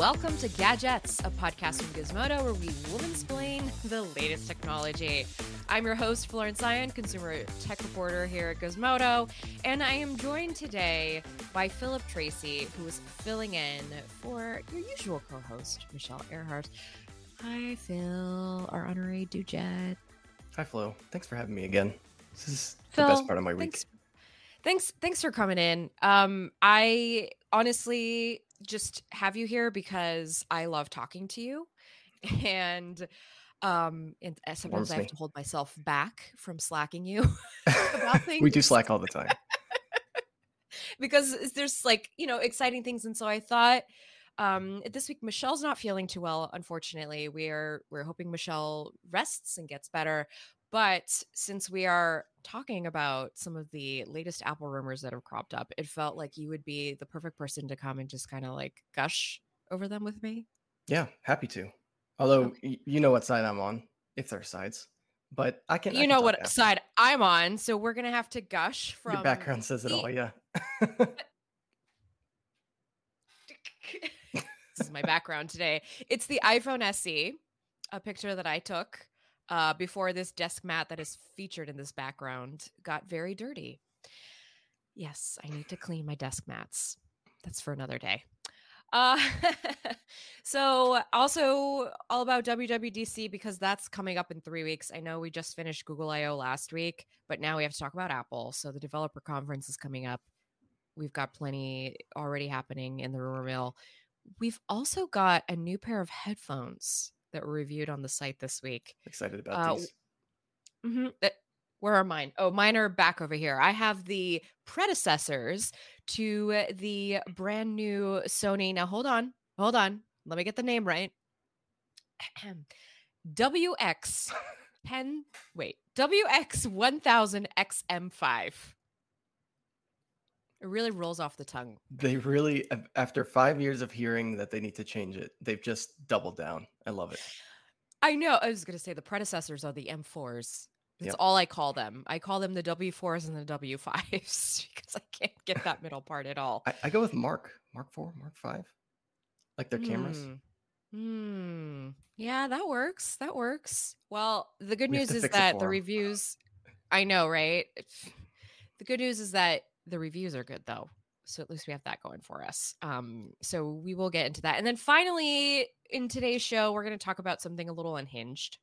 Welcome to Gadgets, a podcast from Gizmodo where we will explain the latest technology. I'm your host, Florence Ion, consumer tech reporter here at Gizmodo, and I am joined today by Philip Tracy, who is filling in for your usual co host, Michelle Ehrhardt. Hi, Phil, our honorary Dujet. Hi, Flo. Thanks for having me again. This is Phil, the best part of my week. Thanks, thanks, thanks for coming in. Um, I honestly just have you here because I love talking to you, and um, and uh, sometimes I have me. to hold myself back from slacking you about things. we do slack all the time. because there's like you know exciting things, and so I thought. Um, this week Michelle's not feeling too well. Unfortunately, we're we're hoping Michelle rests and gets better. But since we are talking about some of the latest Apple rumors that have cropped up, it felt like you would be the perfect person to come and just kind of like gush over them with me. Yeah, happy to. Although Okay. y- you know what side I'm on, if there are sides. But I can. I you can know what after. side I'm on, so we're gonna have to gush from Your background says it all. Yeah. this is my background today. It's the iPhone SE, a picture that I took uh, before this desk mat that is featured in this background got very dirty. Yes, I need to clean my desk mats. That's for another day. Uh, so also all about WWDC because that's coming up in three weeks. I know we just finished Google I/O last week, but now we have to talk about Apple. So the developer conference is coming up. We've got plenty already happening in the rumor mill. We've also got a new pair of headphones that were reviewed on the site this week. Excited about Uh, these. hmm where are mine? Oh, mine are back over here. I have the predecessors to the brand new Sony. Now, hold on, hold on. Let me get the name right. WX 10, wait, WX 1000 XM5. It really rolls off the tongue. They really, after five years of hearing that they need to change it, they've just doubled down. I love it. I know. I was going to say the predecessors are the M4s. That's Yep. all I call them. I call them the W4s and the W5s because I can't get that middle part at all. I, I go with Mark, Mark Four, Mark Five, like their cameras. Hmm. Hmm. Yeah, that works. That works. Well, the good We news is that the reviews, I know, right? The good news is that the reviews are good, though. So at least we have that going for us. Um, so we will get into that. And then finally, in today's show, we're going to talk about something a little unhinged.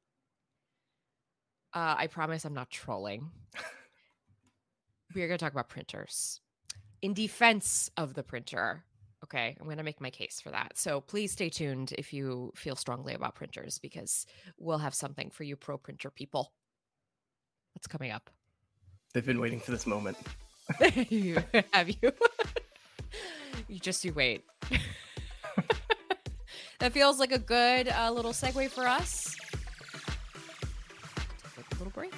Uh, I promise I'm not trolling. we are going to talk about printers in defense of the printer. Okay, I'm going to make my case for that. So please stay tuned if you feel strongly about printers because we'll have something for you pro printer people. That's coming up. They've been waiting for this moment. You- have you? you just you wait. that feels like a good uh, little segue for us. Take a little break.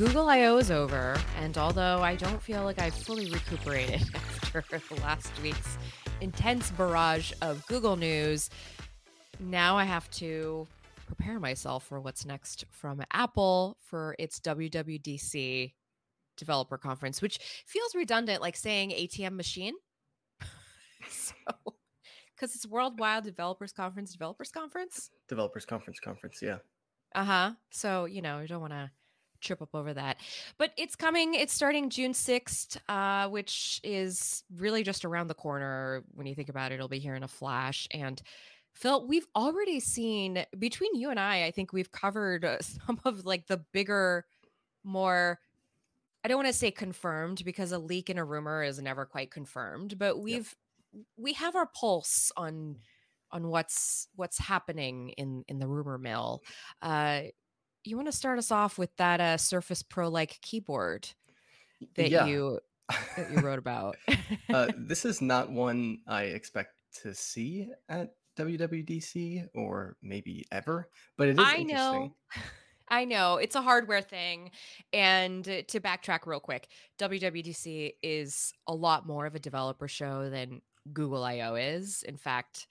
Google I/O is over, and although I don't feel like I've fully recuperated after the last week's intense barrage of Google news, now I have to prepare myself for what's next from Apple for its WWDC developer conference, which feels redundant, like saying ATM machine. so, because it's Worldwide Developers Conference, Developers Conference. Developers Conference, conference. Yeah. Uh huh. So, you know, I don't want to trip up over that. But it's coming. It's starting June 6th, uh, which is really just around the corner. When you think about it, it'll be here in a flash. And Phil, we've already seen between you and I, I think we've covered uh, some of like the bigger, more. I don't want to say confirmed because a leak and a rumor is never quite confirmed, but we've we have our pulse on on what's what's happening in in the rumor mill. Uh, you want to start us off with that uh, Surface Pro like keyboard that yeah. you that you wrote about. uh, this is not one I expect to see at WWDC or maybe ever, but it is I interesting. know. I know it's a hardware thing. And uh, to backtrack real quick, WWDC is a lot more of a developer show than Google I/O is. In fact,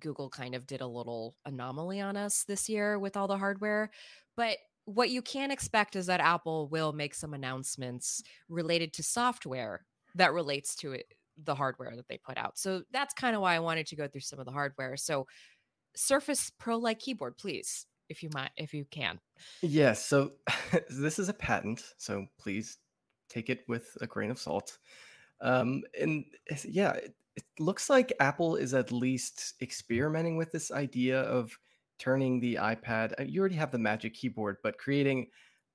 Google kind of did a little anomaly on us this year with all the hardware. But what you can expect is that Apple will make some announcements related to software that relates to it, the hardware that they put out. So that's kind of why I wanted to go through some of the hardware. So Surface Pro like keyboard, please, if you might, if you can. Yes. So this is a patent. So please take it with a grain of salt. Um, and yeah, it, it looks like Apple is at least experimenting with this idea of turning the iPad. Uh, you already have the Magic Keyboard, but creating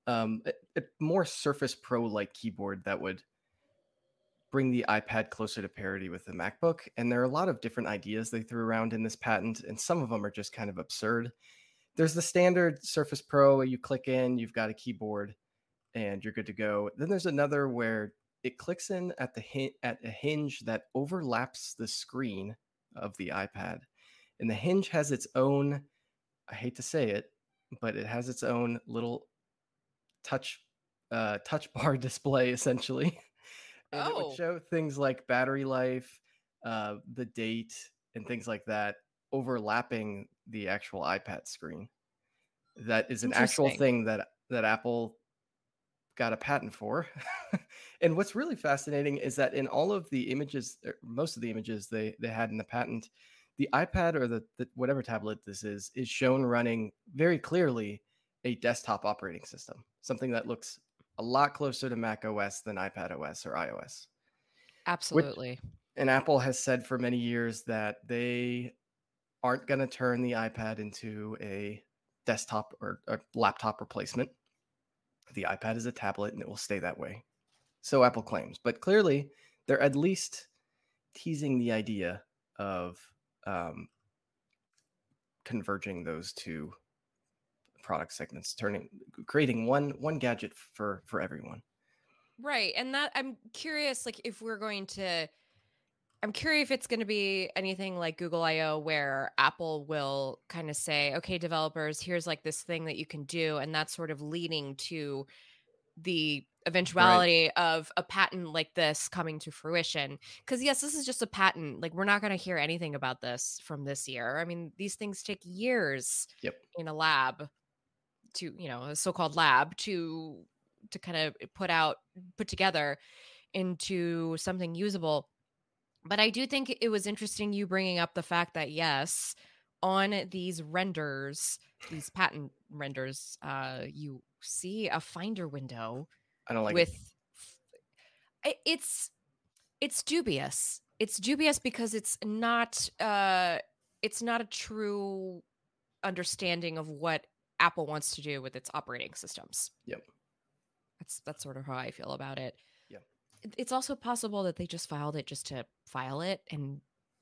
um, a, a more Surface Pro like keyboard that would bring the iPad closer to parity with the MacBook. And there are a lot of different ideas they threw around in this patent, and some of them are just kind of absurd. There's the standard Surface Pro, you click in, you've got a keyboard, and you're good to go. Then there's another where it clicks in at the hin- at a hinge that overlaps the screen of the iPad. And the hinge has its own I hate to say it, but it has its own little touch uh, touch bar display essentially. and oh. it would oh. show things like battery life, uh, the date, and things like that overlapping the actual iPad screen. That is an actual thing that that Apple got a patent for. and what's really fascinating is that in all of the images, er, most of the images they they had in the patent, the iPad or the, the whatever tablet this is is shown running very clearly a desktop operating system, something that looks a lot closer to Mac OS than iPad OS or iOS. Absolutely. Which, and Apple has said for many years that they aren't going to turn the iPad into a desktop or a laptop replacement. The iPad is a tablet and it will stay that way. So Apple claims. But clearly, they're at least teasing the idea of um, converging those two product segments, turning creating one one gadget for for everyone. Right, and that I'm curious, like if we're going to. I'm curious if it's going to be anything like Google I/O where Apple will kind of say, "Okay, developers, here's like this thing that you can do," and that's sort of leading to the eventuality right. of a patent like this coming to fruition because yes this is just a patent like we're not going to hear anything about this from this year i mean these things take years yep. in a lab to you know a so-called lab to to kind of put out put together into something usable but i do think it was interesting you bringing up the fact that yes on these renders these patent renders uh you see a finder window I don't like with it. it's it's dubious. It's dubious because it's not uh it's not a true understanding of what Apple wants to do with its operating systems. Yep. That's that's sort of how I feel about it. Yeah. It's also possible that they just filed it just to file it and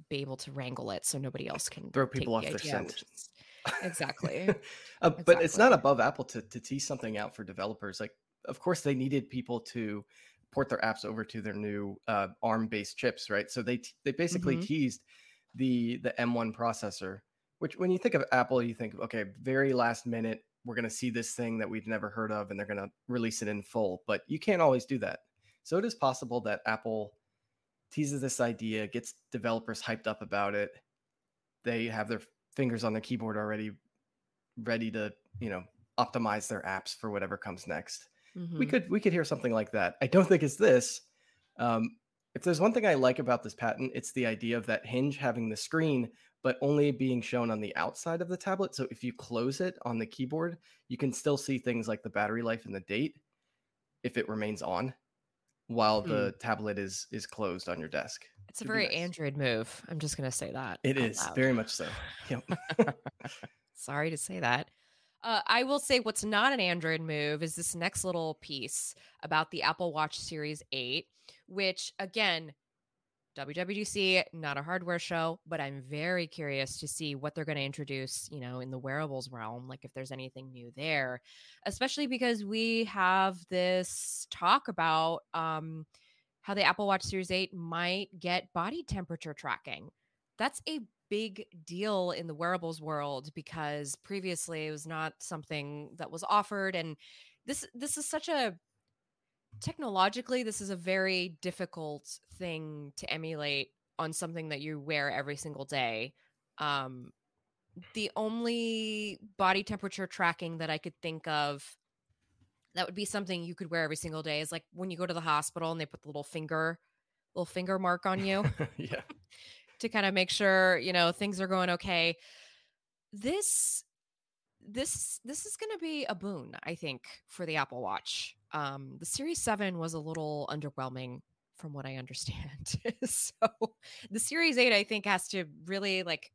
be able to wrangle it so nobody else can throw people off the their scent. Exactly. uh, exactly. But it's not above Apple to to tease something out for developers. Like of course they needed people to port their apps over to their new uh, ARM based chips, right? So they t- they basically mm-hmm. teased the the M1 processor, which when you think of Apple, you think okay, very last minute we're going to see this thing that we've never heard of and they're going to release it in full, but you can't always do that. So it is possible that Apple teases this idea, gets developers hyped up about it. They have their fingers on their keyboard already ready to, you know, optimize their apps for whatever comes next. Mm-hmm. We could we could hear something like that. I don't think it's this. Um, if there's one thing I like about this patent, it's the idea of that hinge having the screen, but only being shown on the outside of the tablet. So if you close it on the keyboard, you can still see things like the battery life and the date if it remains on while mm. the tablet is is closed on your desk. It's a very nice. Android move. I'm just gonna say that. It is loud. very much so. Yep. Sorry to say that. Uh, I will say what's not an Android move is this next little piece about the Apple Watch Series 8, which again, WWDC, not a hardware show, but I'm very curious to see what they're going to introduce, you know, in the wearables realm, like if there's anything new there, especially because we have this talk about um, how the Apple Watch Series 8 might get body temperature tracking. That's a big deal in the wearables world because previously it was not something that was offered and this this is such a technologically this is a very difficult thing to emulate on something that you wear every single day Um, the only body temperature tracking that I could think of that would be something you could wear every single day is like when you go to the hospital and they put the little finger little finger mark on you yeah. to kind of make sure you know things are going okay. This this this is going to be a boon i think for the apple watch. Um the series 7 was a little underwhelming from what i understand. So the series 8 i think has to really like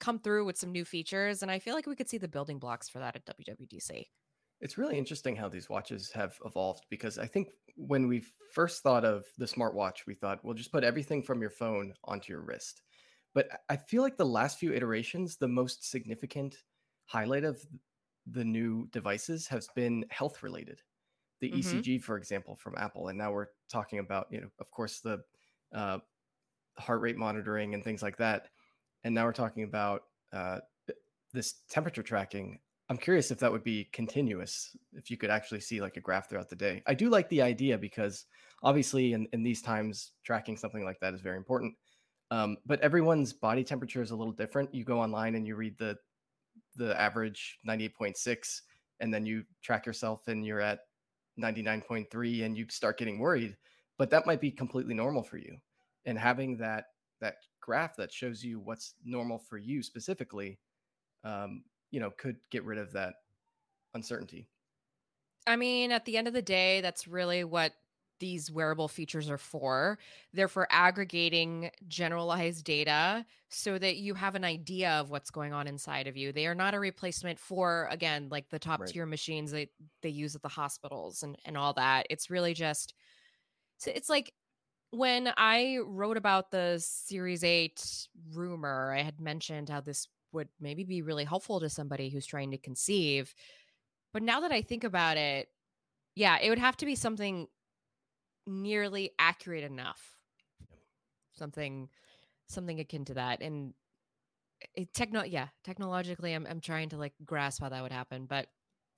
come through with some new features and i feel like we could see the building blocks for that at wwdc It's really interesting how these watches have evolved because I think when we first thought of the smartwatch, we thought, well, just put everything from your phone onto your wrist. But I feel like the last few iterations, the most significant highlight of the new devices has been health related. The hmm ECG, for example, from Apple. And now we're talking about, you know, of course, the uh, heart rate monitoring and things like that. And now we're talking about uh, this temperature tracking. I'm curious if that would be continuous, if you could actually see like a graph throughout the day. I do like the idea because obviously in, in these times, tracking something like that is very important. Um, but everyone's body temperature is a little different. You go online and you read the the average 98.6, and then you track yourself and you're at 99.3 and you start getting worried. But that might be completely normal for you. And having that that graph that shows you what's normal for you specifically um, you know, could get rid of that uncertainty. I mean, at the end of the day, that's really what these wearable features are for. They're for aggregating generalized data so that you have an idea of what's going on inside of you. They are not a replacement for, again, like the top Right. tier machines that they use at the hospitals and, and all that. It's really just, so it's like when I wrote about the Series 8 rumor, I had mentioned how this would maybe be really helpful to somebody who's trying to conceive. But now that I think about it, yeah, it would have to be something nearly accurate enough. Something something akin to that. And it techno yeah, technologically I'm I'm trying to like grasp how that would happen, but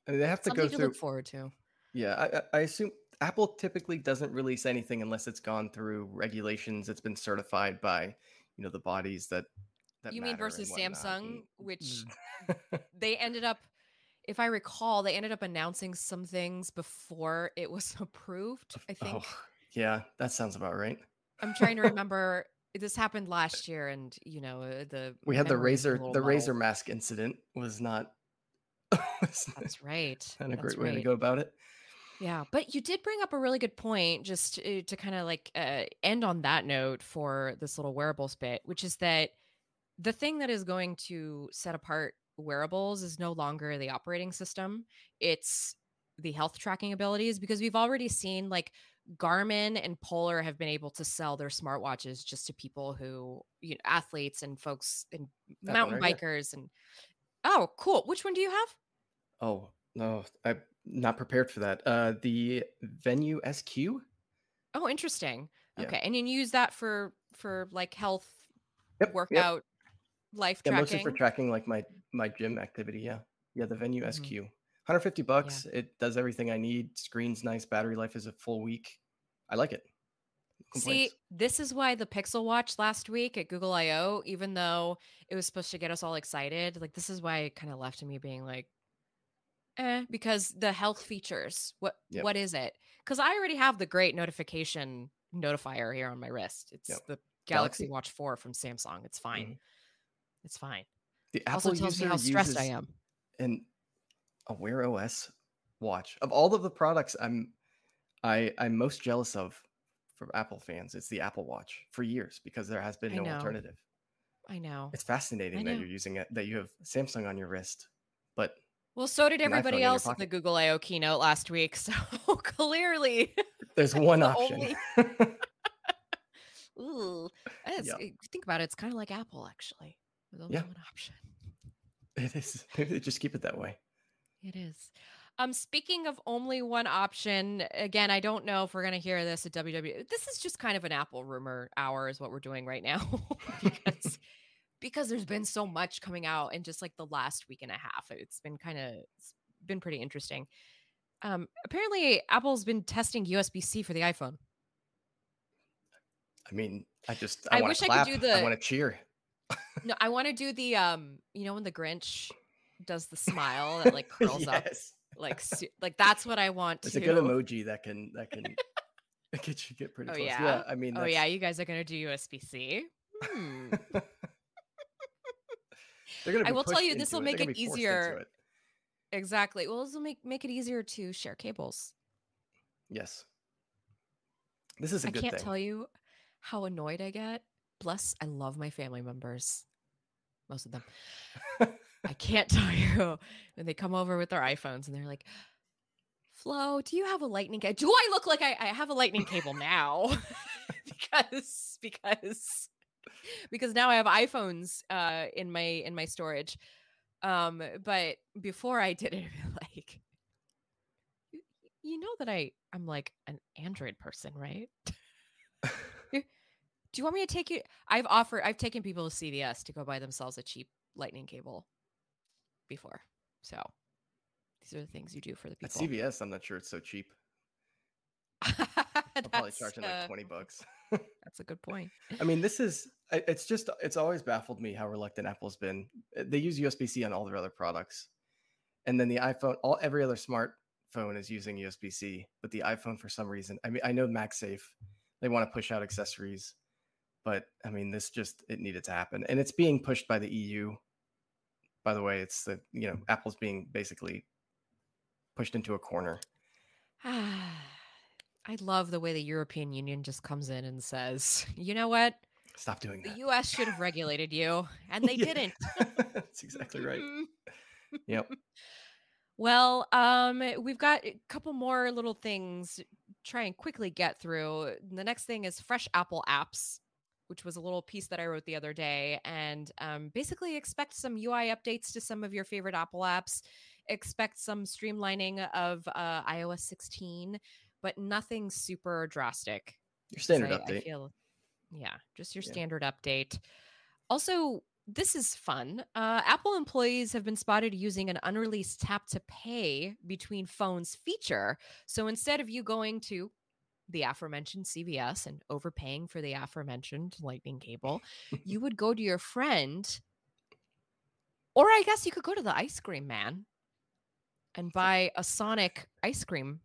I mean, they have to go to through. look forward to. Yeah, I I assume Apple typically doesn't release anything unless it's gone through regulations. It's been certified by, you know, the bodies that that You mean versus. Samsung, which they ended up if I recall, they ended up announcing some things before it was approved. I think. oh, yeah, that sounds about right. I'm trying to remember. This happened last year, and you know uh, the We had the memory is a razor the Razer mask incident was not That's right. And a That's great way to go about it. Yeah, but you did bring up a really good point, just to, to kind of like uh, end on that note for this little wearables bit, which is that the thing that is going to set apart wearables is no longer the operating system; it's the health tracking abilities. Because we've already seen like Garmin and Polar have been able to sell their smartwatches just to people who, you know, athletes and folks and That mountain bikers and. Oh, cool! Which one do you have? Oh, no, I'm not prepared for that. Uh the Venue SQ? Oh, interesting. Yeah. Okay. And you use that for for like health Yep, yep. Life Yeah, mostly for tracking like my my gym activity. Yeah, yeah. The Venue. SQ, 150 bucks. It does everything I need. Screen's nice. Battery life is a full week. I like it. No See, this is why the Pixel Watch last week at Google I/O, even though it was supposed to get us all excited, like this is why it kind of left me being like, eh, because the health features. What Yep. what is it? Because I already have the great notification notifier here on my wrist. It's Yep. the Galaxy Galaxy. Watch 4 from Samsung. It's fine. Mhm. It's fine. The also Apple tells me how stressed I am. an a Wear OS watch. Of all of the products, I'm I I'm most jealous of for Apple fans. It's the Apple Watch for years because there has been no know. alternative. I know. It's fascinating that you're using it. That you have Samsung on your wrist, but Well, so did everybody else at the. Google I/O keynote last week. So clearly, There's one the option. only. Ooh, think about it. It's kind of like Apple, actually. There's only yeah, one option. it is. Maybe they just keep it that way. It is. Um, speaking of only one option, again, I don't know if we're gonna hear this at WW. This is just kind of an Apple rumor hour, is what we're doing right now, because because there's been so much coming out in just like the last week and a half. It's been kind of it's been pretty interesting. Um, apparently, Apple's been testing USB C for the iPhone. I mean, I just I, I want wish to I could clap. do I want to cheer. No, I want to do the um, you know when the Grinch does the smile that like curls up, like su- like that's what I want It's to. a good emoji that can that can get you get pretty Oh, close. yeah? I mean, Oh yeah, you guys are gonna do USB C. Hmm. they're gonna I will tell you, this will make it be forced into easier. it. exactly. Well, this will make make it easier to share cables. Yes, this is a I good I can't thing. tell you how annoyed I get. Plus, I love my family members, most of them. I can't tell you when they come over with their iPhones and they're like, Flo, do you have a lightning cable? Do I look like I, I have a lightning cable now? because because because now I have iPhones uh in my in my storage. Um, but before I did it, like you, you know that I I'm like an Android person, right? Do you want me to take you? I've offered, I've taken people to CVS to go buy themselves a cheap lightning cable before. So these are the things you do for the At people. CVS, I'm not sure it's so cheap. I'll probably charge like twenty bucks. That's a good point. I mean, this is it's just it's always baffled me how reluctant Apple's been. Uh, They use USB-C on all their other products, and then the iPhone, all every other smartphone is using USB-C, but the iPhone for some reason, I mean, I know MagSafe, they want to push out accessories, but I mean, this just it needed to happen, and it's being pushed by the EU. By the way, it's the you know Apple's being basically pushed into a corner. I love the way the European Union just comes in and says, you know what? Stop doing that. The. US should have regulated you, and they Yeah. didn't. That's exactly right. Yep. Well, um, we've got a couple more little things try and quickly get through. The next thing is fresh Apple apps, which was a little piece that I wrote the other day, and um, basically expect some UI updates to some of your favorite Apple apps. Expect some streamlining of uh, iOS 16, but nothing super drastic. Your standard I- I update. feel, yeah, just your Yeah. standard update. Also, this is fun. Uh, Apple employees have been spotted using an unreleased tap to pay between phones feature. So instead of you going to the aforementioned CVS and overpaying for the aforementioned lightning cable, you would go to your friend, or I guess you could go to the ice cream man and buy a Sonic ice cream,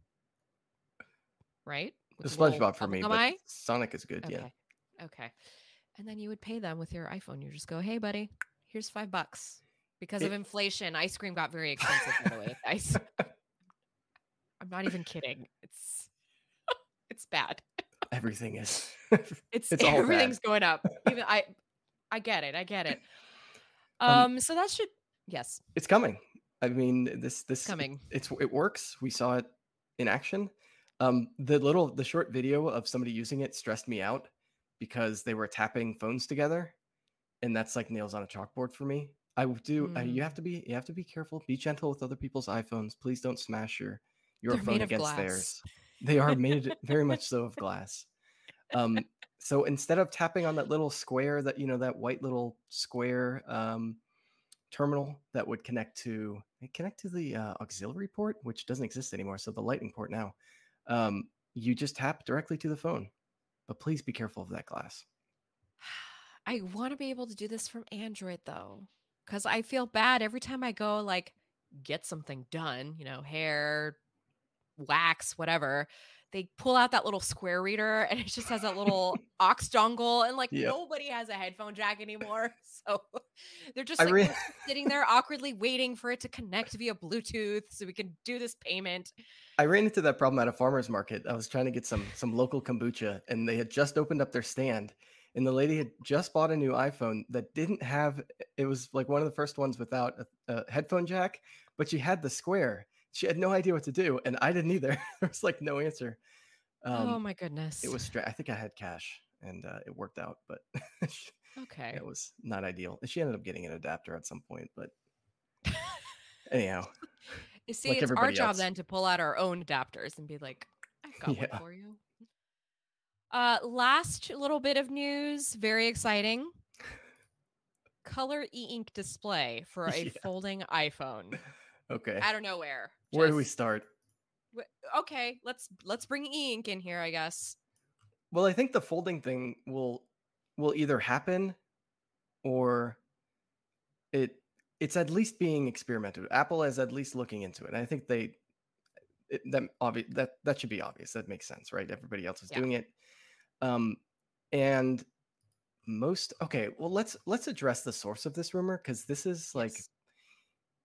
right? With a SpongeBob for me, but? Sonic is good. Okay. Yeah. Okay. And then you would pay them with your iPhone. You just go, hey, buddy, here's five bucks. Because of inflation, ice cream got very expensive, by the way. Ice. I'm not even kidding. It's it's bad. Everything is. It's, It's all bad. everything's going up. Even I I get it. I get it. Um, Um, so that should yes, it's coming. I mean, this this coming. It's it works. We saw it in action. Um, the little the short video of somebody using it stressed me out because they were tapping phones together, and that's like nails on a chalkboard for me. I do. Uh, you have Mm. to be. You have to be careful. Be gentle with other people's iPhones. Please don't smash your your They're phone against theirs. They are made very much so of glass. Um, so instead of tapping on that little square, that you know, that white little square um, terminal that would connect to connect to the uh, auxiliary port, which doesn't exist anymore. So the Lightning port now, um, you just tap directly to the phone. But please be careful of that glass. I want to be able to do this from Android though, because I feel bad every time I go like get something done, you know, hair, wax, whatever. They pull out that little square reader and it just has that little aux dongle, and like Yep. nobody has a headphone jack anymore. So they're just like re- sitting there awkwardly waiting for it to connect via Bluetooth so we can do this payment. I ran into that problem at a farmer's market. I was trying to get some some local kombucha, and they had just opened up their stand, and the lady had just bought a new iPhone that didn't have. It was like one of the first ones without a, a headphone jack, but she had the square. She had no idea what to do, and I didn't either. there was like no answer. Um, oh my goodness. it was. Stra- I think I had cash, and uh, it worked out, but okay. it was not ideal. She ended up getting an adapter at some point, but anyhow, You see, like it's our job else. then to pull out our own adapters and be like, I've got Yeah. one for you. Uh, last little bit of news, very exciting. Color e-ink display for a Yeah. folding iPhone okay. out of nowhere. Where do we start? Okay, let's let's bring e-ink in here, I guess. Well, I think the folding thing will will either happen or it it's at least being experimented. Apple is at least looking into it. And I think they it, that obvious that that should be obvious. That makes sense, right? Everybody else is Yeah. doing it. Um, and most okay. Well, let's let's address the source of this rumor because this is like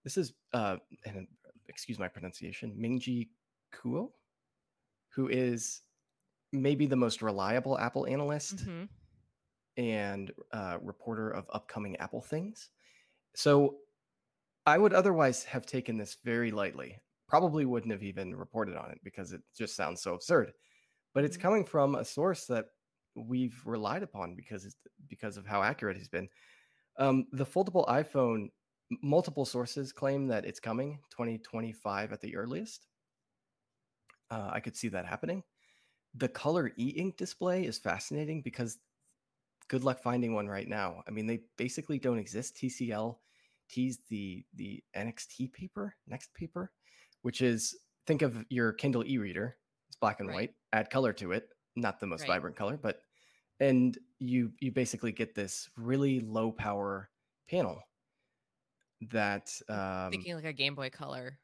this is uh and excuse my pronunciation Ming-Chi Kuo who is maybe the most reliable apple analyst Mhm. and uh, reporter of upcoming apple things so i would otherwise have taken this very lightly probably wouldn't have even reported on it because it just sounds so absurd but it's Mhm. coming from a source that we've relied upon because it's because of how accurate he's been um, the foldable iPhone, multiple sources claim that it's coming 2025 at the earliest. Uh, I could see that happening. The color e ink display is fascinating because good luck finding one right now. I mean, they basically don't exist. TCL teased the the NXT paper, next paper, which is think of your Kindle e-reader. It's black and Right. white. Add color to it, not the most Right. vibrant color, but and you you basically get this really low power panel that um Thinking like a Game Boy Color.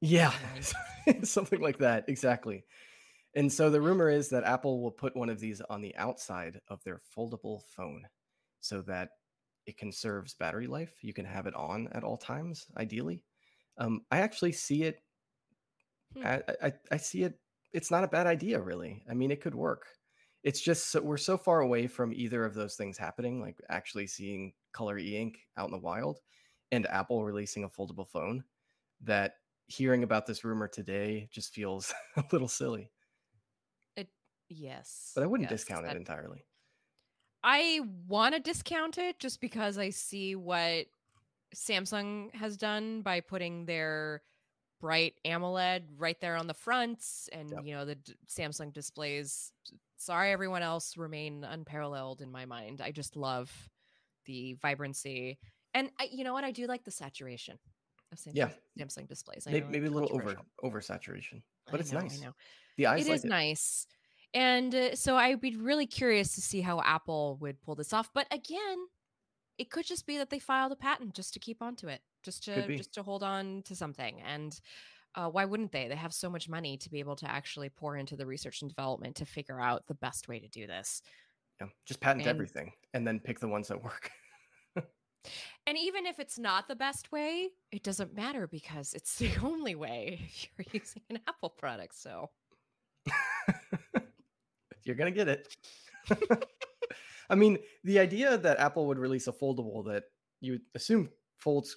yeah something like that exactly. And so the rumor is that apple will put one of these on the outside of their foldable phone so that it conserves battery life. You can have it on at all times ideally. Um, i actually see it Hmm. I, I i see it it's not a bad idea really. I mean it could work. It's just so we're so far away from either of those things happening like actually seeing color e-ink out in the wild and apple releasing a foldable phone that hearing about this rumor today just feels a little silly It yes. but i wouldn't yes, discount that- it entirely I want to discount it just because I see what Samsung has done by putting their bright AMOLED right there on the fronts, and Yep. you know the d- Samsung displays. Sorry, everyone else remain unparalleled in my mind. I just love the vibrancy, and I, you know what? I do like the saturation of Samsung, Yeah. Samsung displays. I maybe, know maybe a little over oversaturation but I it's know, nice I know. the eyes It like is nice. And uh, so I'd be really curious to see how Apple would pull this off. But again, it could just be that they filed a patent just to keep onto it, just to just to hold on to something. And uh, why wouldn't they? They have so much money to be able to actually pour into the research and development to figure out the best way to do this. yeah, just patent and- everything and then pick the ones that work And even if it's not the best way, it doesn't matter because it's the only way if you're using an Apple product. So you're gonna get it. I mean, the idea that Apple would release a foldable that you assume folds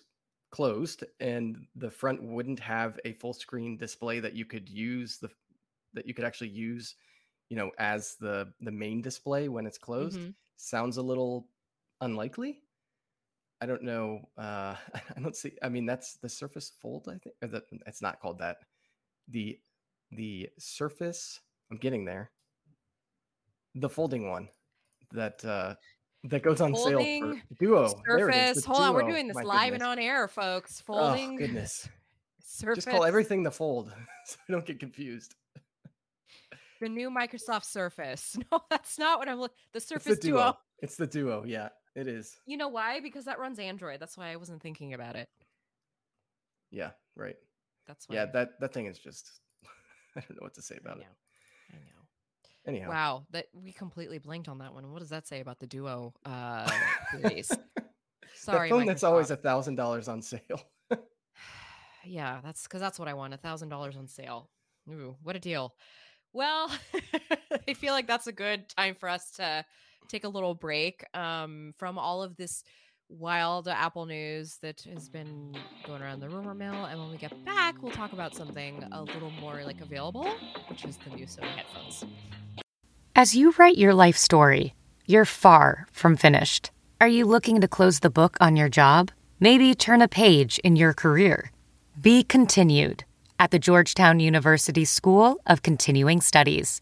closed and the front wouldn't have a full screen display that you could use the that you could actually use, you know, as the the main display when it's closed mhm. sounds a little unlikely. I don't know. Uh, I don't see. I mean, that's the Surface Fold. I think, or that it's not called that. The the Surface. I'm getting there. The folding one that uh, that goes on sale Folding for Duo. There it is, Surface. the Hold on, we're doing this My live and on air, folks. Folding. Oh Folding. goodness! Surface. Just call everything the Fold, so I don't get confused. the new Microsoft Surface. No, that's not what I'm looking. The It's Surface the Duo. Duo. It's the Duo. Yeah, it is. You know why? Because that runs Android. That's why I wasn't thinking about it. Yeah, right. That's why. Yeah, that that thing is just. I don't know what to say I about know. it. I know. Anyhow. Wow, that we completely blinked on that one. What does that say about the Duo uh series? Sorry, the phone that's always a thousand dollars on sale. yeah, that's because that's what I want. A thousand dollars on sale. Ooh, what a deal. Well, I feel like that's a good time for us to take a little break um, from all of this wild Apple news that has been going around the rumor mill. And when we get back, we'll talk about something a little more like available, which is the new Sony headphones. As you write your life story, you're far from finished. Are you looking to close the book on your job? Maybe turn a page in your career? Be continued at the Georgetown University School of Continuing Studies.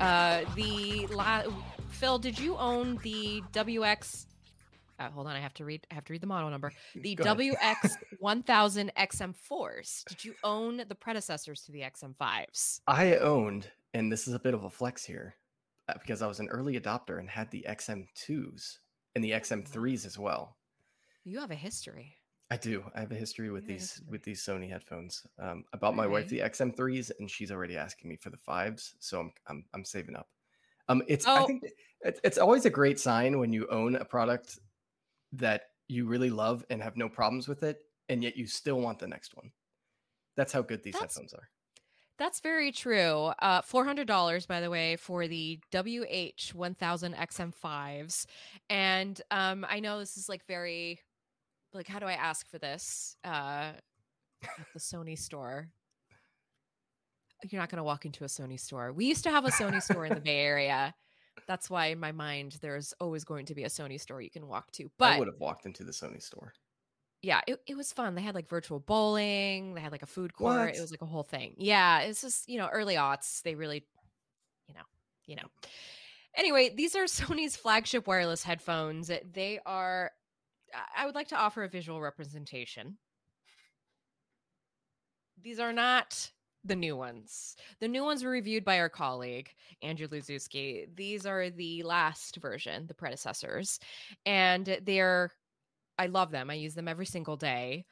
Uh, the la- Phil, did you own the WX? Uh, hold on, I have to read. I have to read the model number. The Go. WX 1000 XM4s. Did you own the predecessors to the XM5s? I owned, and this is a bit of a flex here, uh, because I was an early adopter and had the XM2s and the XM3s as well. You have a history. I do. I have a history with Yeah, these with these Sony headphones. Um, I bought my wife the XM3s, and she's already asking me for the fives, so I'm I'm I'm saving up. Um, it's I Oh. think it's it's always a great sign when you own a product that you really love and have no problems with it, and yet you still want the next one. That's how good these That's- headphones are. That's very true. Uh, four hundred dollars, by the way, for the WH one thousand XM5s, and um, I know this is like very, like, how do I ask for this? Uh, at the Sony store. You're not going to walk into a Sony store. We used to have a Sony store in the Bay Area. That's why, in my mind, there's always going to be a Sony store you can walk to. But I would have walked into the Sony store. yeah, it, it was fun. They had like virtual bowling, they had like a food court. What? It was like a whole thing. Yeah, it's just, you know, early aughts. They really, you know, you know. Anyway, these are Sony's flagship wireless headphones. They are I- would like to offer a visual representation. These are not the new ones. The new ones were reviewed by our colleague, Andrew Liszewski. These are the last version, the predecessors. And they're I love them. I use them every single day.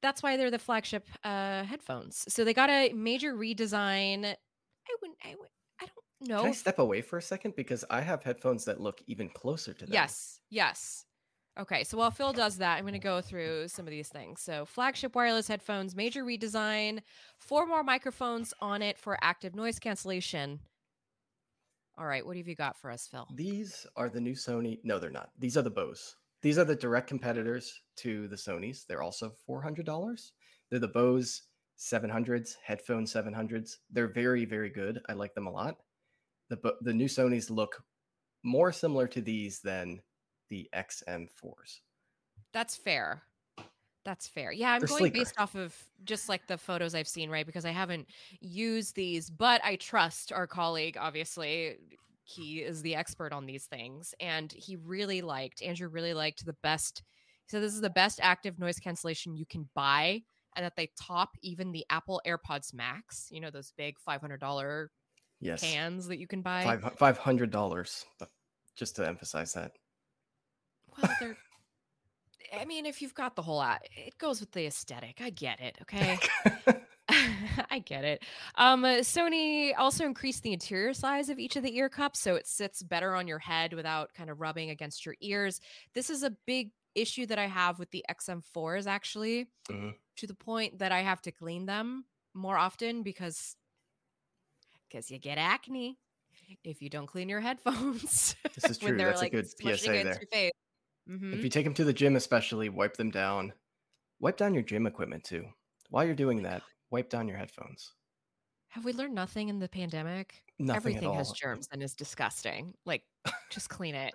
That's why they're the flagship uh, headphones. So they got a major redesign. I wouldn't. I would. I. Can I step away for a second because I have headphones that look even closer to them. Yes. Yes. Okay. So while Phil does that, I'm going to go through some of these things. So flagship wireless headphones, major redesign, four more microphones on it for active noise cancellation. All right. What have you got for us, Phil? These are the new Sony. No, they're not. These are the Bose. These are the direct competitors to the Sonys. They're also $400. They're the Bose 700s, headphone 700s. They're very, very good. I like them a lot. The, the new Sonys look more similar to these than the XM4s. That's fair. That's fair. Yeah, I'm They're going sleeker. based off of just like the photos I've seen, right? Because I haven't used these, but I trust our colleague, obviously. He is the expert on these things. And he really liked, Andrew really liked the best. He said this is the best active noise cancellation you can buy, and that they top even the Apple AirPods Max, you know, those big $500 Yes. cans that you can buy. Five, $500. Just to emphasize that. Well, they're. I mean, if you've got the whole, a- it goes with the aesthetic. I get it. Okay. I get it. Um, uh, Sony also increased the interior size of each of the ear cups so it sits better on your head without kind of rubbing against your ears. This is a big issue that I have with the XM4s actually, Mhm. to the point that I have to clean them more often because because you get acne if you don't clean your headphones. This is true. That's a good PSA there. Mhm. If you take them to the gym, especially, wipe them down. Wipe down your gym equipment too. While you're doing that, wipe down your headphones. Have we learned nothing in the pandemic? Nothing Everything has germs and is disgusting. Like, just clean it.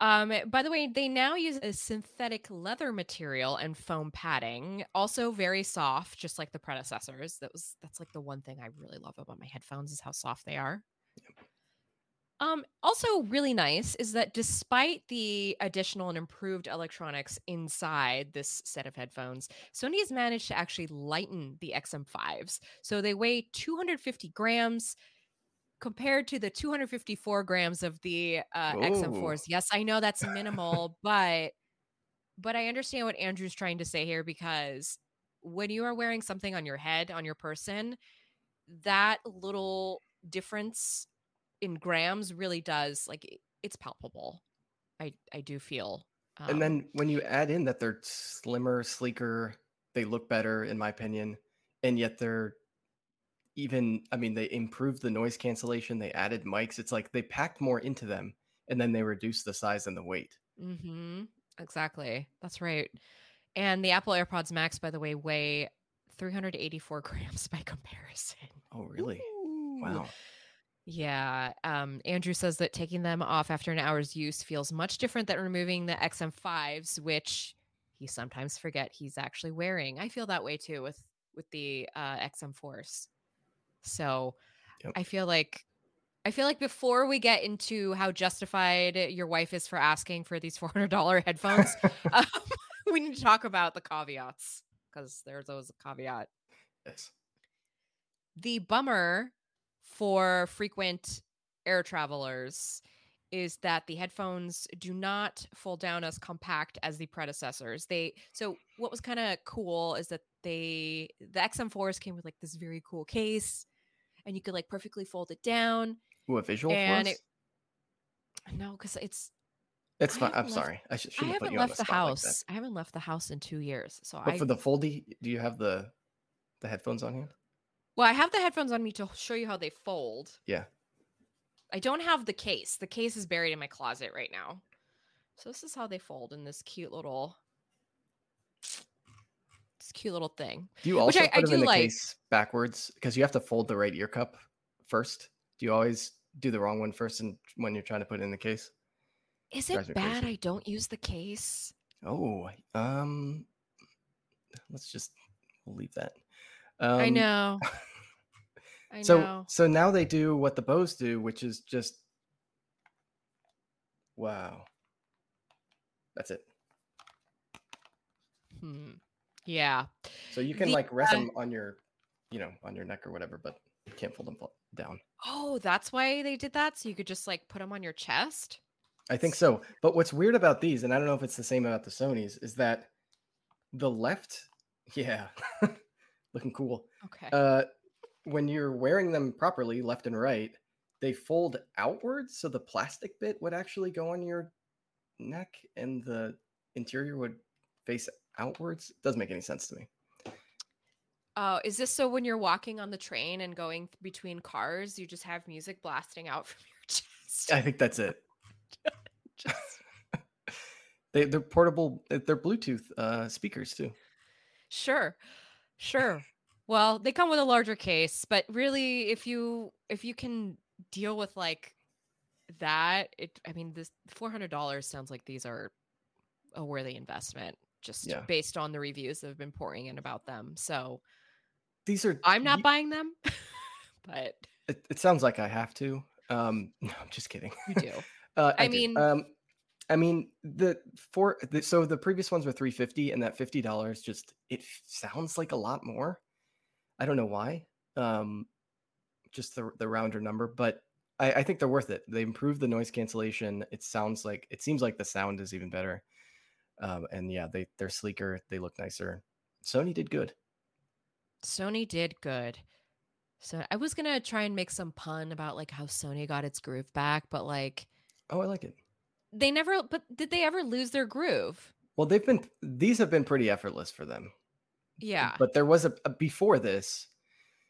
Um, by the way, they now use a synthetic leather material and foam padding, also very soft, just like the predecessors. That was that's like the one thing I really love about my headphones is how soft they are. Um, also really nice is that despite the additional and improved electronics inside this set of headphones, Sony has managed to actually lighten the XM5s. So they weigh 250 grams compared to the 254 grams of the uh, XM4s. Yes, I know that's minimal, but but I understand what Andrew's trying to say here because when you are wearing something on your head, on your person, that little difference in grams really does like it's palpable. I I do feel. Um, and then when you add in that they're slimmer, sleeker, they look better, in my opinion, and yet they're even. I mean, they improved the noise cancellation. They added mics. It's like they packed more into them, and then they reduced the size and the weight. Mm-hmm. Exactly. That's right. And the Apple AirPods Max, by the way, weigh 384 grams by comparison. Oh, really? Ooh. Wow. Yeah. Um, Andrew says that taking them off after an hour's use feels much different than removing the XM5s, which he sometimes forget he's actually wearing. I feel that way too with with the uh, XM4s. So Yep. I feel like I feel like before we get into how justified your wife is for asking for these four hundred dollar headphones, um, we need to talk about the caveats because there's always a caveat. yes. The bummer for frequent air travelers is that the headphones do not fold down as compact as the predecessors. They so what was kind of cool is that they the XM4s came with like this very cool case and you could like perfectly fold it down. Ooh, a visual And it- No, because it's It's fine. I'm left- sorry. I sh- I shouldn't have put haven't left the, the, spot like house. I haven't left the house in two years. So But I for the foldy, do you have the the headphones on hand? well, I have the headphones on me to show you how they fold. Yeah. I don't have the case. The case is buried in my closet right now. So this is how they fold in this cute little this cute little thing. Do you Which also I- I put them do in the like. case backwards because you have to fold the right ear cup first? Do you always do the wrong one first and when you're trying to put it in the case? Is it bad crazy. I don't use the case? Oh, um, let's just we'll leave that. Um, I know. I so know. so now they do what the Bose do, which is just wow. That's it. Hmm. Yeah. So you can The, like rest uh, them on your, you know, on your neck or whatever, but you can't fold them down. Oh, that's why they did that. So you could just like put them on your chest. I think so. But what's weird about these, and I don't know if it's the same about the Sony's, is that the left, yeah, looking cool. Okay. Uh, when you're wearing them properly, left and right, they fold outwards, so the plastic bit would actually go on your neck, and the interior would face outwards. Doesn't make any sense to me. Oh, is this so when you're walking on the train and going between cars, you just have music blasting out from your chest? I think that's it. Just- They, they're portable. uh, They're Bluetooth uh, speakers too. sure. Sure. Well, they come with a larger case, but really if you if you can deal with like that, it I mean this $400 sounds like these are a worthy investment just Yeah. based on the reviews that have been pouring in about them. So, These are. I'm not you- buying them, but It, it sounds like I have to. Um, no, I'm just kidding. you do. Uh, I I, do. mean- um, I mean the four. the, so the previous ones were 350, and that fifty dollars just it sounds like a lot more. I don't know why. Um, just the the rounder number, but I, I think they're worth it. They improved the noise cancellation. It sounds like it seems like the sound is even better. Um, and yeah, they they're sleeker. They look nicer. Sony did good. Sony did good. So I was gonna try and make some pun about like how Sony got its groove back, but like Oh, I like it. they never. But did they ever lose their groove? Well, they've been these have been pretty effortless for them. Yeah. But there was a, a before this,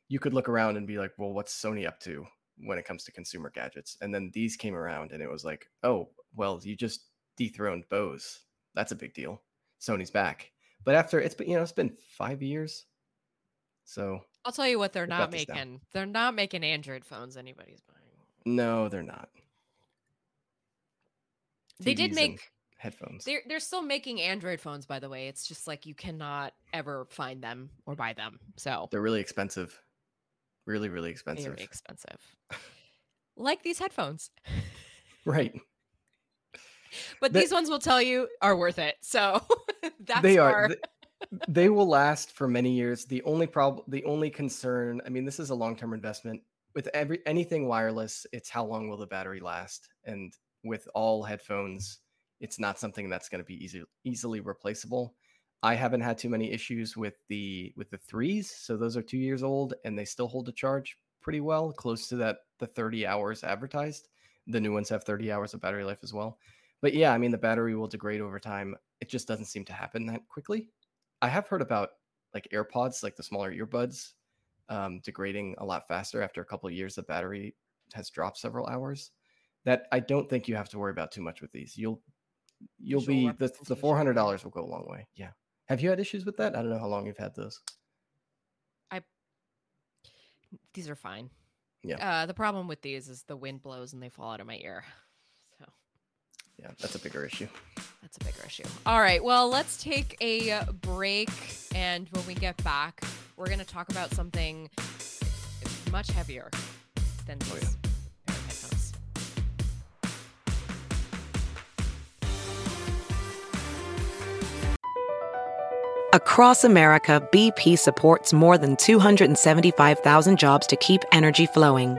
you could look around and be like, well, what's Sony up to when it comes to consumer gadgets? And then these came around and it was like, oh, well, you just dethroned Bose. That's a big deal. Sony's back. But after it's been, you know, it's been five years. So I'll tell you what they're not got this down. making. They're not making Android phones anybody's buying. no, they're not. They did TVs and make headphones. they're they're still making Android phones, by the way. It's just like you cannot ever find them or buy them. So They're really expensive. Really, really expensive. very expensive. like these headphones. Right. But The- these ones will tell you are worth it. So that's they are. our- they will last for many years. The only problem the only concern i mean this is a long-term investment. With every anything wireless it's how long will the battery last? And with all headphones it's not something that's going to be easy, easily replaceable. I haven't had too many issues with the with the threes so those are two years old and they still hold a charge pretty well close to that the 30 hours advertised. The new ones have 30 hours of battery life as well but yeah i mean the battery will degrade over time it just doesn't seem to happen that quickly I have heard about like AirPods, like the smaller earbuds, um, degrading a lot faster after a couple of years. The battery has dropped several hours. That I don't think you have to worry about too much with these. You'll you'll Visual be the the four hundred dollars will go a long way. Yeah. Have you had issues with that? I don't know how long you've had those. I these are fine. Yeah. Uh, the problem with these is the wind blows and they fall out of my ear. So Yeah, that's a bigger issue. that's a bigger issue. All right. Well, let's take a break. And when we get back, we're going to talk about something much heavier than oh, these Oh, yeah. pair of headphones. Across America, BP supports more than 275,000 jobs to keep energy flowing.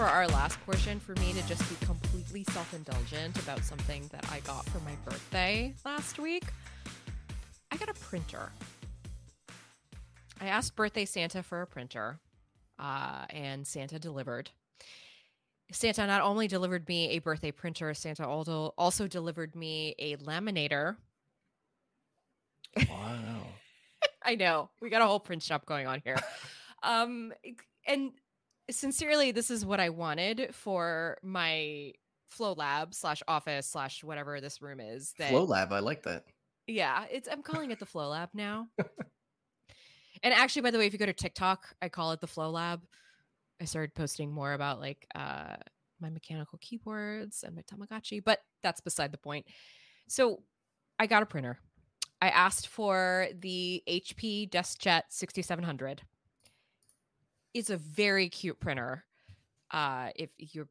For our last portion for me to just be completely self indulgent about something that I got for my birthday last week. I got a printer. I asked birthday Santa for a printer, uh, and Santa delivered. Santa not only delivered me a birthday printer, Santa also delivered me a laminator. Wow. I know we got a whole print shop going on here. um, and sincerely, this is what I wanted for my flow lab slash office slash whatever this room is. That Flow Lab, I like that. yeah, it's I'm calling it the flow lab now. and actually, by the way, if you go to TikTok, I call it the flow lab. I started posting more about like uh my mechanical keyboards and my Tamagotchi, but that's beside the point. So I got a printer. I asked for the HP DeskJet 6700. It's a very cute printer. Uh, if you're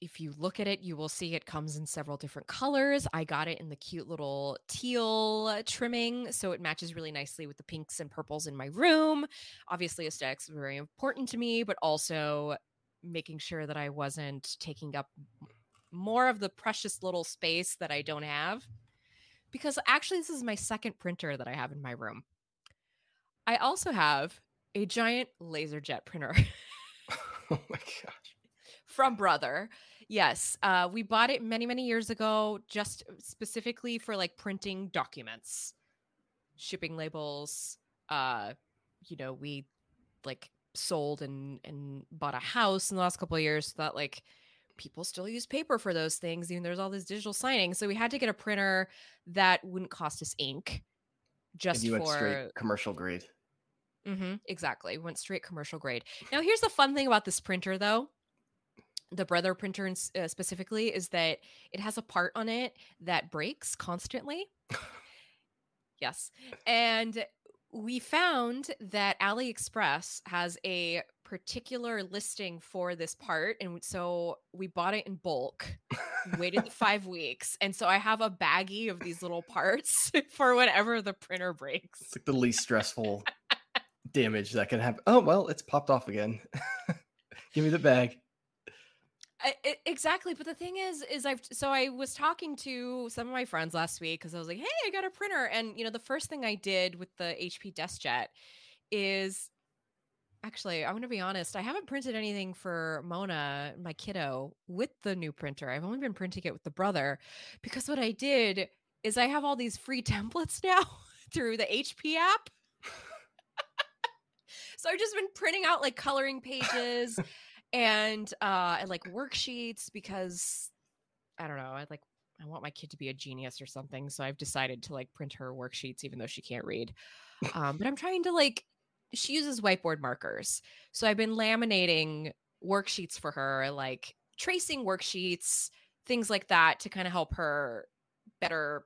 if you look at it, you will see it comes in several different colors. I got it in the cute little teal trimming, so it matches really nicely with the pinks and purples in my room. Obviously, aesthetics is very important to me, but also making sure that I wasn't taking up more of the precious little space that I don't have. Because actually, this is my second printer that I have in my room. I also have a giant laser jet printer. oh my gosh. from brother yes uh we bought it many many years ago just specifically for like printing documents shipping labels uh you know we like sold and and bought a house in the last couple of years so that like people still use paper for those things even there's all this digital signing so we had to get a printer that wouldn't cost us ink just and you went for commercial grade. Hmm exactly. Went straight commercial grade. Now, here's the fun thing about this printer, though. The Brother printer uh, specifically is that it has a part on it that breaks constantly. yes. And we found that AliExpress has a particular listing for this part. And so we bought it in bulk, waited five weeks. And so I have a baggie of these little parts for whenever the printer breaks. It's like the least stressful damage that can happen. Oh well, it's popped off again. Give me the bag. I, I- exactly but the thing is is i've so i was talking to some of my friends last week because i was like hey i got a printer and you know the first thing i did with the hp deskjet is actually i'm going to be honest i haven't printed anything for mona my kiddo with the new printer i've only been printing it with the brother because what i did is i have all these free templates now through the hp app so i've just been printing out like coloring pages and uh and like worksheets because i don't know i like i want my kid to be a genius or something so i've decided to like print her worksheets even though she can't read. Um but i'm trying to like she uses whiteboard markers so i've been laminating worksheets for her like tracing worksheets things like that to kind of help her better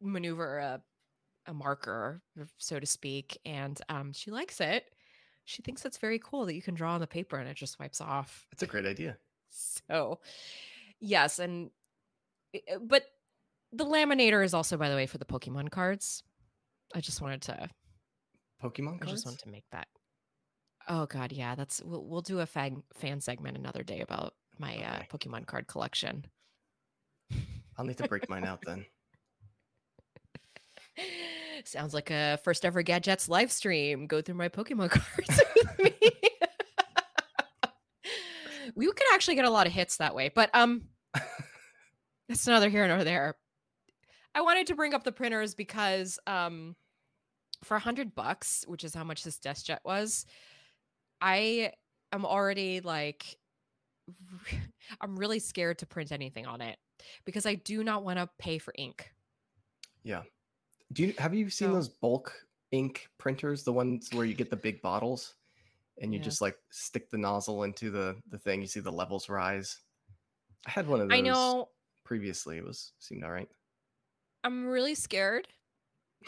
maneuver a, a marker so to speak and um she likes it she thinks it's very cool that you can draw on the paper and it just wipes off. It's a great idea. So, yes, and uh, but the laminator is also, by the way, for the Pokemon cards. I just wanted to, Pokemon I just wanted to make that. Oh God, yeah, that's we'll we'll do a fan fan segment another day about my uh, Pokemon card collection. I'll need to break mine out then. Sounds like a first ever Gadgets live stream. Go through my Pokemon cards with me. we could actually get a lot of hits that way, but um, that's another here nor there. I wanted to bring up the printers because um, for a hundred bucks, which is how much this DeskJet was, I am already like, I'm really scared to print anything on it because I do not want to pay for ink. Yeah. Do you have you seen So- those bulk ink printers, the ones where you get the big bottles and you Yeah. just like stick the nozzle into the the thing, you see the levels rise? I had one of those I know previously. It was seemed all right. I'm really scared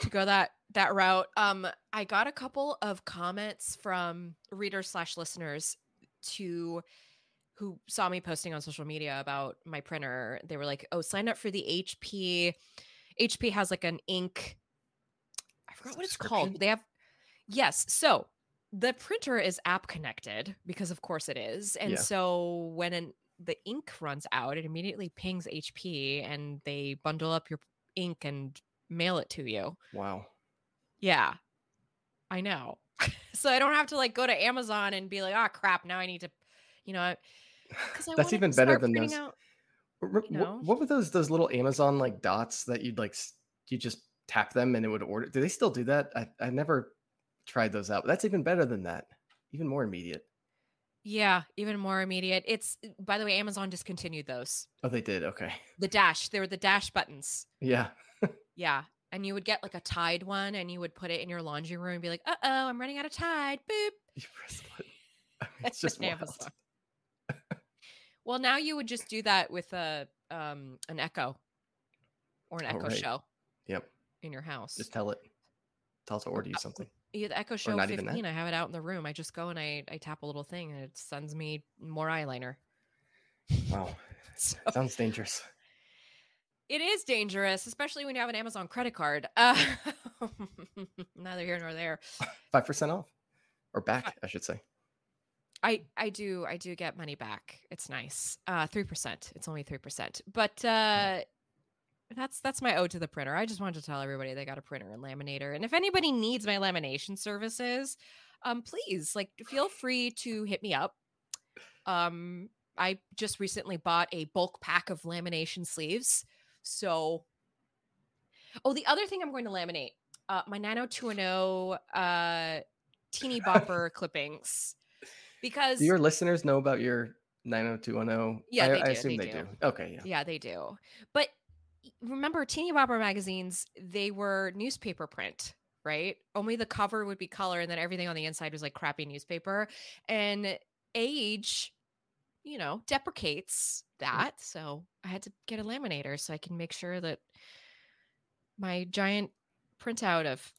to go that that route. Um, I got a couple of comments from readers slash listeners to who saw me posting on social media about my printer. They were like, "Oh, sign up for the HP. HP has like an ink. I forgot what it's called. They have yes. So the printer is app connected because of course it is, and Yeah. so when an the ink runs out, it immediately pings HP and they bundle up your ink and mail it to you. Wow. Yeah. I know. so I don't have to like go to Amazon and be like, oh crap, now I need to, you know, because That's even better than those. out- You know? What were those those little Amazon like dots that you'd like you just tap them and it would order? Do they still do that? I I never tried those out. That's even better than that. Even more immediate. Yeah, even more immediate. It's by the way, Amazon discontinued those. Oh, they did. Okay. The dash, they were the dash buttons. Yeah. Yeah. And you would get like a Tide one and you would put it in your laundry room and be like, uh oh, I'm running out of Tide. Boop. You press the button. I mean, it's just wild. Amazon. Well, now you would just do that with a um an Echo or an Oh, Echo right. Show Yep. in your house. Just tell it. Tell it to order you Uh, something. Yeah, the Echo Show not even 15. that? I have it out in the room. I just go and I, I tap a little thing and it sends me more eyeliner. Wow. So Sounds dangerous. it is dangerous, especially when you have an Amazon credit card. Uh, neither here nor there. Five percent off. Or back, I should say. I I do I do get money back. It's nice. Uh, three percent. It's only three percent, but uh, that's that's my ode to the printer. I just wanted to tell everybody they got a printer and laminator, and if anybody needs my lamination services, um, please like feel free to hit me up. Um, I just recently bought a bulk pack of lamination sleeves, so. Oh, the other thing I'm going to laminate, uh, my 90210 uh, teeny bopper clippings, because Do your listeners know about your 90210? Yeah, I, they I do, assume they they, do. do. Okay, yeah. Yeah, they do. But remember, Teeny Bopper magazines, they were newspaper print, right? Only the cover would be color, and then everything on the inside was like crappy newspaper. And age, you know, deprecates mm. that. So I had to get a laminator so I can make sure that my giant printout of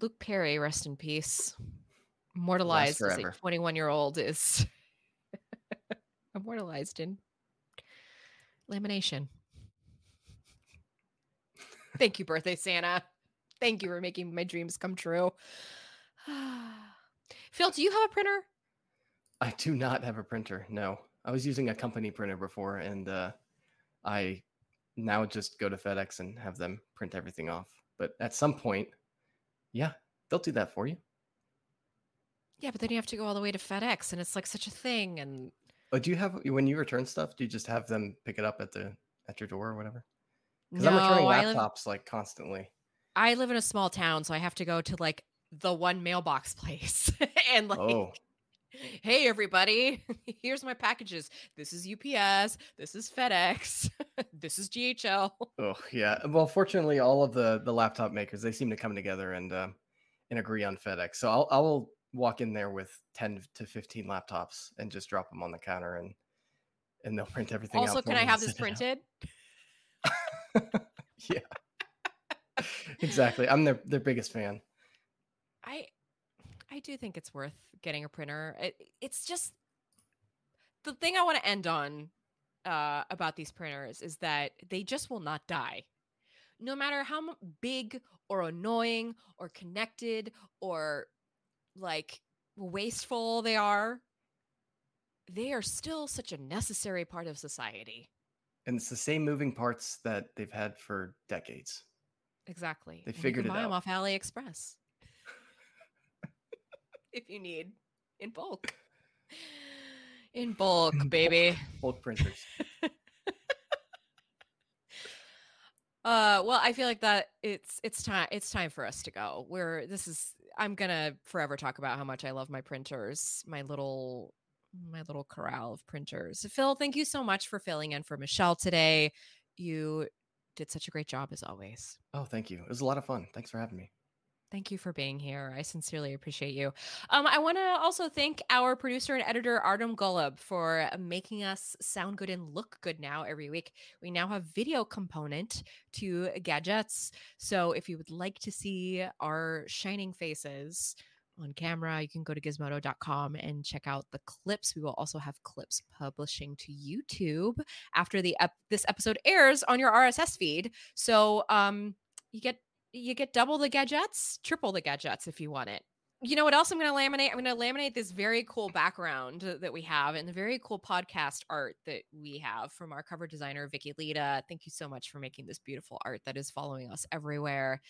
Luke Perry, rest in peace, immortalized as a 21 year old, is immortalized in lamination. Thank you, birthday Santa. Thank you for making my dreams come true. Phil, do you have a printer? I do not have a printer. No, I was using a company printer before, and uh, I now just go to FedEx and have them print everything off. But at some point, yeah, they'll do that for you. Yeah, but then you have to go all the way to FedEx, and it's like such a thing. And Oh, do you have when you return stuff? Do you just have them pick it up at the at your door or whatever? Because no, I'm returning I live, laptops like constantly. I live in a small town, so I have to go to like the one mailbox place and like, Oh, hey everybody, here's my packages. This is UPS. This is FedEx. this is DHL. oh, yeah. Well, fortunately, all of the the laptop makers they seem to come together and um, and agree on FedEx. So I'll I will walk in there with ten to fifteen laptops and just drop them on the counter and and they'll print everything. out Also, can I have this send it out. printed? yeah. exactly. I'm their their biggest fan. I I do think it's worth getting a printer. It, it's just the thing I want to end on uh, about these printers is that they just will not die. No matter how big or annoying or connected or like wasteful they are, they are still such a necessary part of society. And it's the same moving parts that they've had for decades. Exactly. They And you figured can it buy them out. off AliExpress if you need in bulk. In bulk, baby. Bulk printers. Uh, well, I feel like that it's it's time it's time for us to go. We're this is I'm gonna forever talk about how much I love my printers, my little my little corral of printers. Phil, thank you so much for filling in for Michelle today. You did such a great job as always. Oh, thank you. It was a lot of fun. Thanks for having me. Thank you for being here. I sincerely appreciate you. Um, I want to also thank our producer and editor, Artem Golub, for making us sound good and look good now every week. We now have video component to gadgets. So if you would like to see our shining faces on camera, you can go to gizmodo.com and check out the clips. We will also have clips publishing to YouTube after the ep- this episode airs on your RSS feed. So um, you get you get double the gadgets, triple the gadgets if you want it. You know what else I'm going to laminate? I'm going to laminate this very cool background that we have and the very cool podcast art that we have from our cover designer, Vicky Lita. Thank you so much for making this beautiful art that is following us everywhere.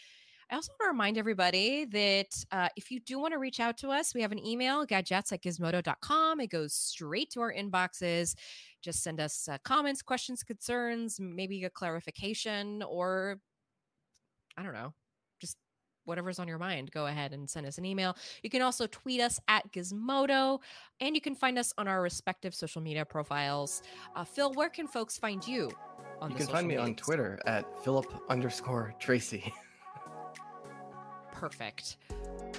I also want to remind everybody that uh, if you do want to reach out to us, we have an email, gadgets at gizmodo.com. It goes straight to our inboxes. Just send us uh, comments, questions, concerns, maybe a clarification, or I don't know, just whatever's on your mind, go ahead and send us an email. You can also tweet us at Gizmodo, and you can find us on our respective social media profiles. Uh, Phil, where can folks find you? On you can find me on? Twitter at Phillip underscore Tracy. Perfect.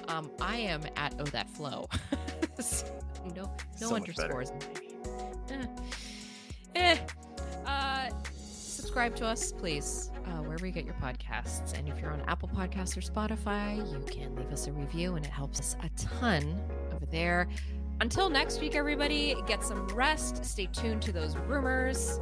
Um, I am at Oh That Flow. no, no So underscores. Eh. Eh. Subscribe to us, please, uh, wherever you get your podcasts. And if you're on Apple Podcasts or Spotify, you can leave us a review, and it helps us a ton over there. Until next week, everybody, get some rest. Stay tuned to those rumors.